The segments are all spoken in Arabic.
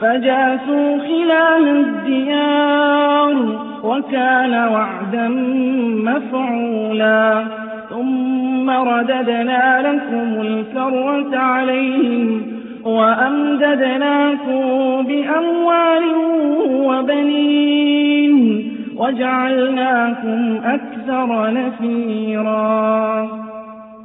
فجاسوا خلال الديار وكان وعدا مفعولا. ثم رددنا لكم الكرة عليهم وأمددناكم بأموال وبنين وجعلناكم أكثر نفيرا.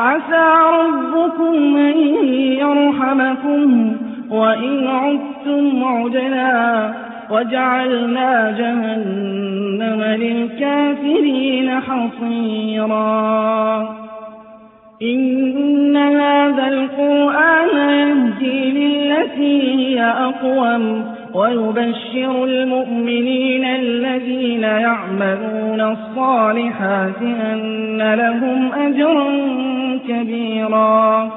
عسى ربكم أن يرحمكم وإن عدتم عدنا وجعلنا جهنم للكافرين حصيرا. إن هذا القرآن يهدي للتي هي أقوم. ويبشر المؤمنين الذين يعملون الصالحات أن لهم أجرا كبيرا.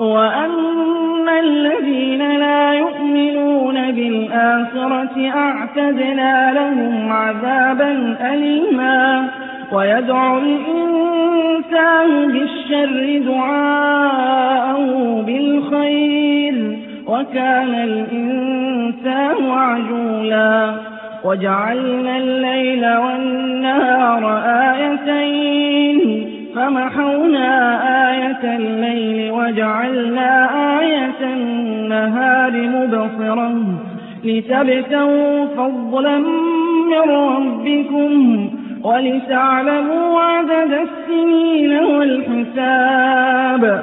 وأن الذين لا يؤمنون بالآخرة أعتدنا لهم عذابا أليما. ويدعو الإنسان بالشر دعاءه بالخير. وكان الإنسان عجولا. وجعلنا الليل والنهار آيتين. فمحونا آية الليل وجعلنا آية النهار مبصرا. لتبتغوا فضلا من ربكم ولتعلموا عدد السنين والحساب.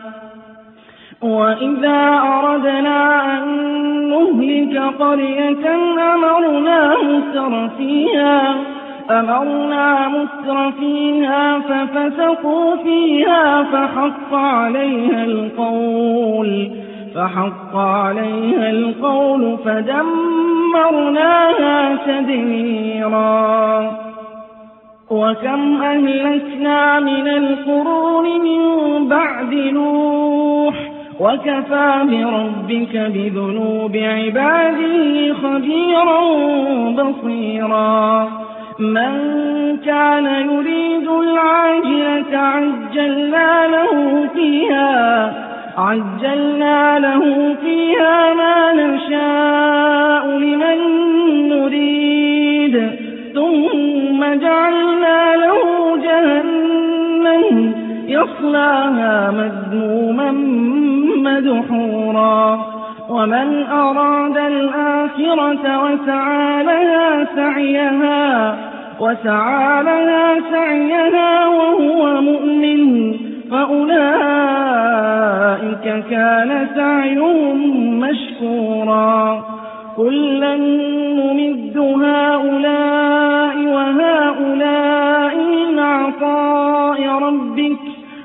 وإذا أردنا أن نهلك قرية أمرنا متر فيها أمرنا متر فيها ففسقوا فيها فحق عليها القول فحق عليها القول فدمرناها تدميرا. وكم أهلكنا من القرون من بعد نوح وكفى بربك بذنوب عباده خبيرا بصيرا. من كان يريد العاجلة عجلنا له فيها عجلنا له فيها ما نشاء لمن نريد. ثم جعلنا له جهنم يصلاها مذموما مدحورا ومن أراد الآخرة وسعى لها سعيها وسعى لها سعيها وهو مؤمن فأولئك كان سعيهم مشكورا. كلا نمد هؤلاء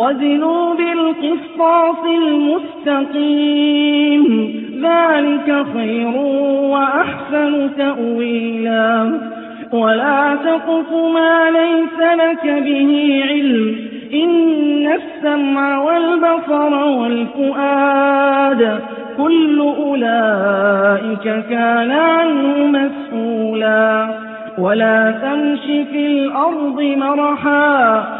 وزنوا بالقسطاس المستقيم. ذلك خير وأحسن تأويلا. ولا تقف ما ليس لك به علم. إن السمع والبصر والفؤاد كل أولئك كان عنه مسؤولا. ولا تمش في الأرض مرحا.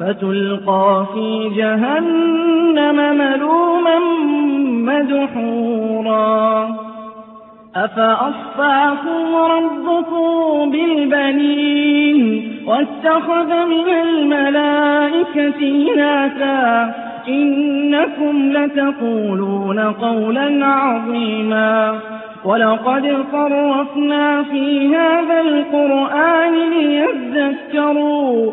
فتلقى في جهنم ملوما مدحورا. أفأصفاكم ربكم بالبنين واتخذ من الملائكة إناثا؟ إنكم لتقولون قولا عظيما. ولقد صرفنا في هذا القرآن ليذكروا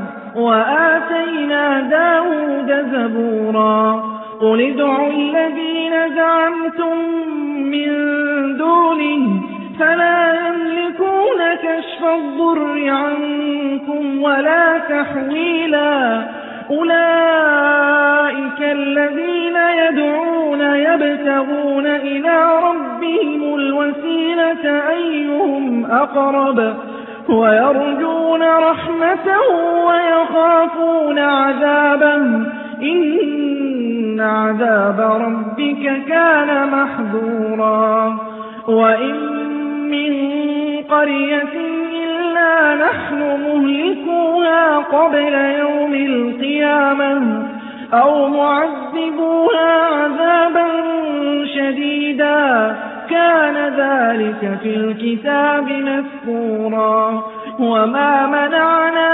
وآتينا داود زبورا. قل ادعوا الذين زعمتم من دونه فلا يملكون كشف الضر عنكم ولا تحويلا. أولئك الذين يدعون يبتغون إلى ربهم الوسيلة أيهم أقرب؟ ويرجون رحمته ويخافون عذابا إن عذاب ربك كان محذورا. وإن من قرية إنا نحن مهلكوها قبل يوم القيامة أو معذبوها عذابا شديدا. كان ذلك في الكتاب مسكورا وما منعنا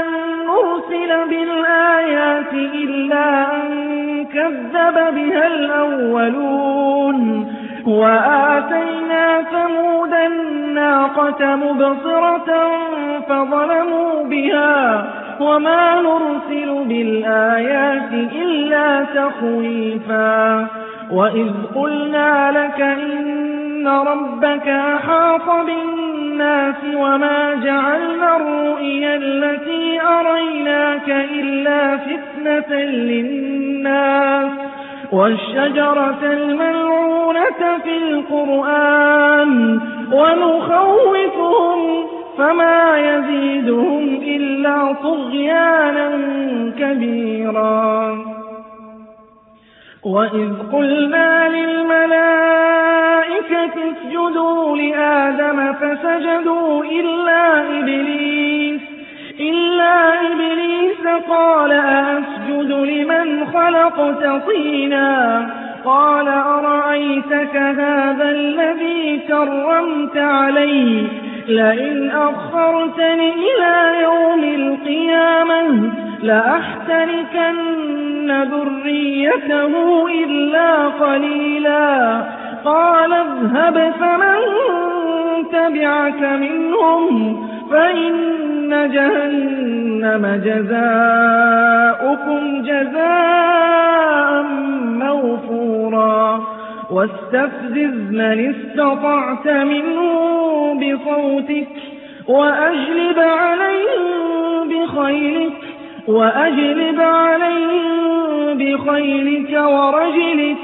أن نرسل بالآيات إلا أن كذب بها الأولون وآتينا ثمود الناقة مبصرة فظلموا بها وما نرسل بالآيات إلا تخويفا وإذ قلنا لك إن ربك أحاط بالناس وما جعلنا الرؤيا التي أريناك إلا فتنة للناس والشجرة الملعونة في القرآن ونخوفهم فما يزيدهم إلا طغيانا كبيرا وإذ قلنا للملائكة اسجدوا لآدم فسجدوا إلا إبليس إلا إبليس قال أسجد لمن خلقت طينا قال أرأيتك هذا الذي كرمت عليه لئن أخرتني إلى يوم القيامة لأحتركن ذريته إلا قليلا. قال اذهب فمن تبعك منهم فإن جهنم جزاؤكم جزاء موفورا. واستفزز من استطعت منهم بصوتك وأجلب عليهم بخيلك وأجلب عليهم بخيلك ورجلك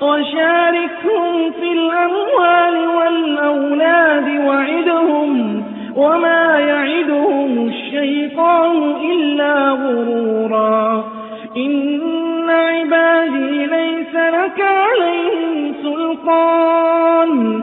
وشاركهم في الأموال والأولاد وعدهم وما يعدهم الشيطان إلا غرورا. إن عبادي ليس لك عليهم سلطان.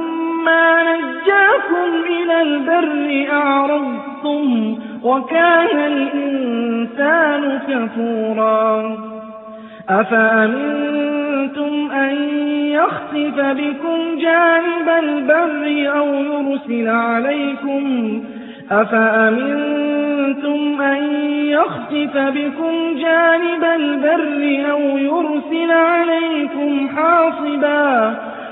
نجاكم إلى البر أعرضتم وكان الإنسان كفورا أفأمنتم أن يخسف بكم جانب البر أو يرسل عليكم أفأمنتم أن يخسف بكم جانب البر أو يرسل عليكم حاصبا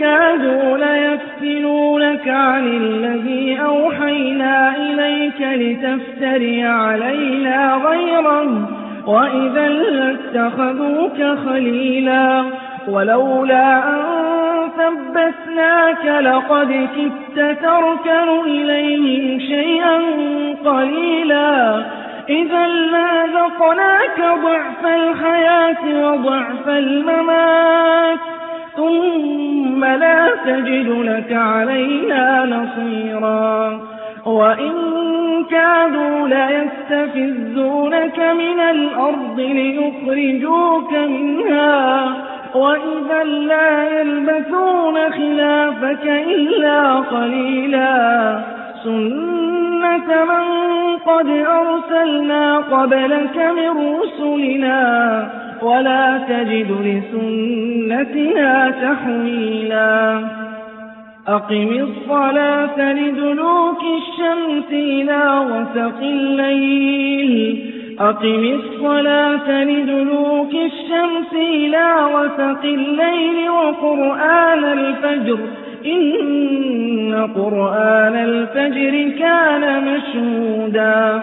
كادوا ليفتنونك عن الذي أوحينا إليك لتفتري علينا غيره وإذا لاتخذوك خليلا. ولولا أن ثبتناك لقد كدت تركن إليهم شيئا قليلا. إذا لاذقناك ضعف الحياة وضعف الممات. ثم لا تجد لك علينا نصيرا. وإن كادوا ليستفزونك من الأرض ليخرجوك منها. وإذا لا يلبثون خلافك إلا قليلا. سنة من قد أرسلنا قبلك من رسلنا. ولا تجد لسنتنا تحويلا. أقم الصلاة لدلوك الشمس إلى غسق الليل. أقم الصلاة لدلوك الشمس إلى غسق الليل وقرآن الفجر. إن قرآن الفجر كان مشهودا.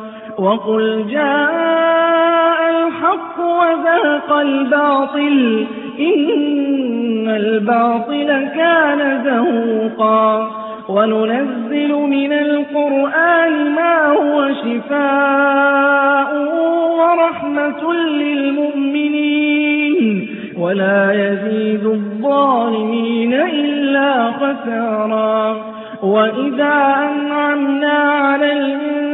وقل جاء الحق وذاق الباطل إن الباطل كان زهوقا. وننزل من القرآن ما هو شفاء ورحمة للمؤمنين. ولا يزيد الظالمين إلا خسارا. وإذا أنعمنا على الإنسان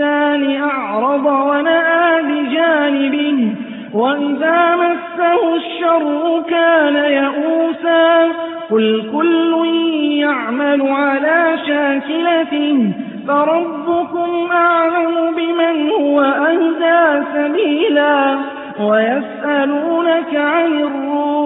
أعرض ونأى بجانبه وإذا مسه الشر كان يئوسا. قل كل يعمل على شاكلته فربكم أعلم بمن هو أهدى سبيلا. ويسألونك عن الروح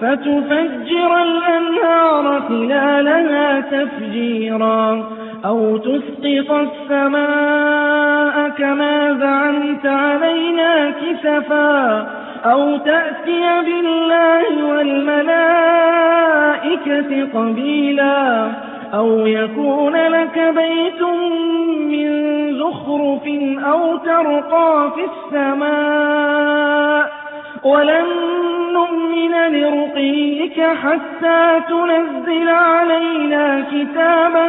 فتفجر الأنهار خلالها تفجيرا أو تسقط السماء كما زعمت علينا كسفا أو تأتي بالله والملائكة قبيلا أو يكون لك بيت من زخرف أو ترقى في السماء ولن نؤمن لرقيك حتى تنزل علينا كتابا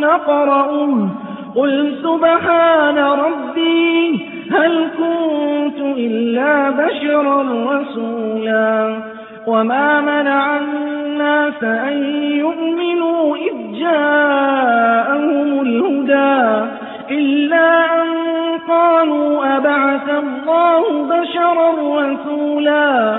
نقرأه قل سبحان ربي هل كنت إلا بشرا رسولا وما منع الناس أن يؤمنوا إذ جاءهم الهدى إلا أن قالوا أبعث الله بشرا رسولا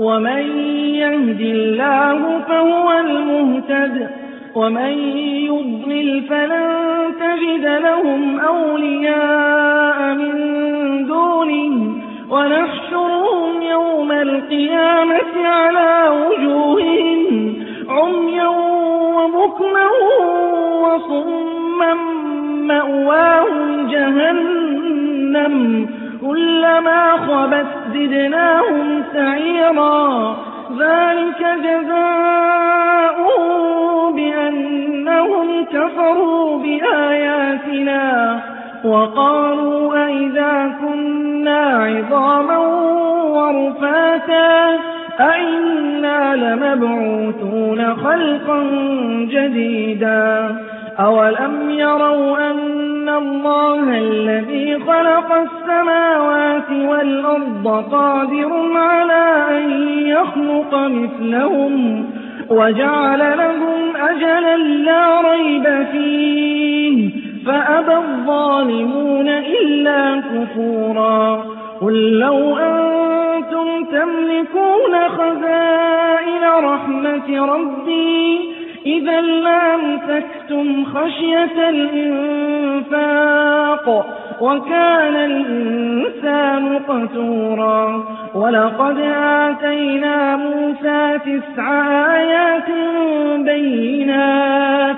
ومن يهد الله فهو المهتد ومن يضلل فلن تجد لهم أولياء من دونه ونحشرهم يوم القيامة على وجوههم عميا وبكما وصما مأواهم جهنم. كلما خبت زدناهم سعيرا. ذلك جزاؤهم بأنهم كفروا بآياتنا وقالوا أئذا كنا عظاما ورفاتا. أئنا لمبعوثون خلقا جديدا. أولم يروا أن الله الذي خلق السماوات والأرض قادر على أن يخلق مثلهم وجعل لهم أجلا لا ريب فيه فأبى الظالمون إلا كفورا. قل لو أنتم تملكون خزائن رحمة ربي إذا لامسكتم خشية الإنفاق. وكان الإنسان قتورا. ولقد آتينا موسى تسع آيات بينات.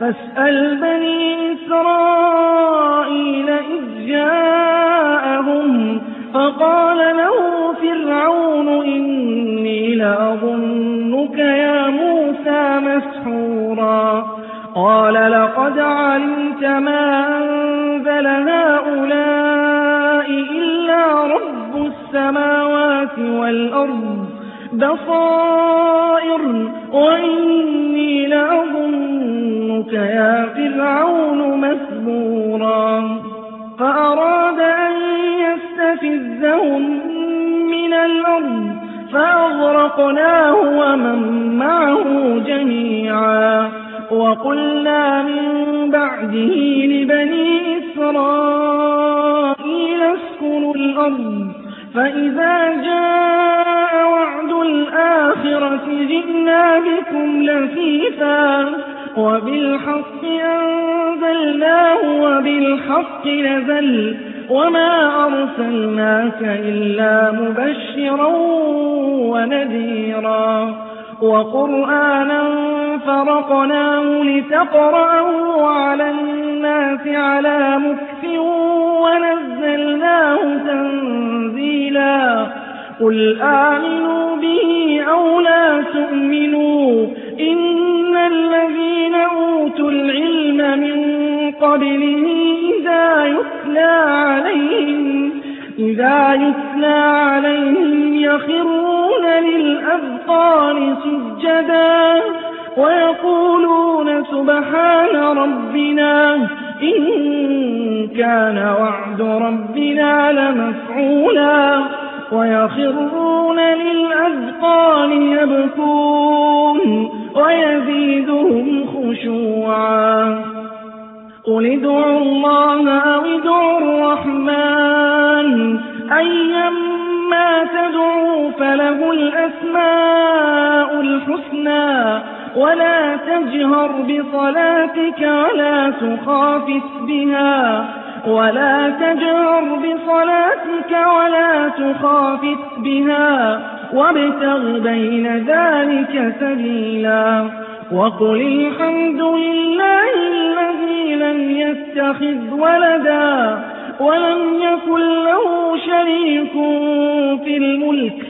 فاسأل بني إسرائيل إذ جاءهم. فقال له والأرض بصائر وإني لأظنك يا فرعون مسبورا فأراد أن يستفزهم من الأرض فأغرقناه ومن معه جميعا وقلنا من بعده لبني إسرائيل اسكنوا الأرض فإذا جاء وعد الآخرة جئنا بكم لفيفا وبالحق أنزلناه وبالحق نزل وما أرسلناك إلا مبشرا ونذيرا. وقرآنا فرقناه لتقرأه على الناس على مكف ونزلناه تنزيلا. قل آمنوا به أو لا تؤمنوا إن الذين أوتوا العلم من قبله إذا يتلى عليهم إذا يتلى عليهم يخرون للأذقان سجدا ويقولون سبحان ربنا إن كان وعد ربنا لمفعولا ويخرون للأذقان يبكون ويزيدهم خشوعا. قل ادعوا الله أو ادعوا الرحمن. أيما تدعوا فله الأسماء الحسنى. ولا تجهر بصلاتك ولا تخافت بها ولا تجهر بصلاتك ولا تخافت بها وابتغ بين ذلك سبيلا. وقل الحمد لله الذي لم يتخذ ولدا ولم يكن له شريك في الملك.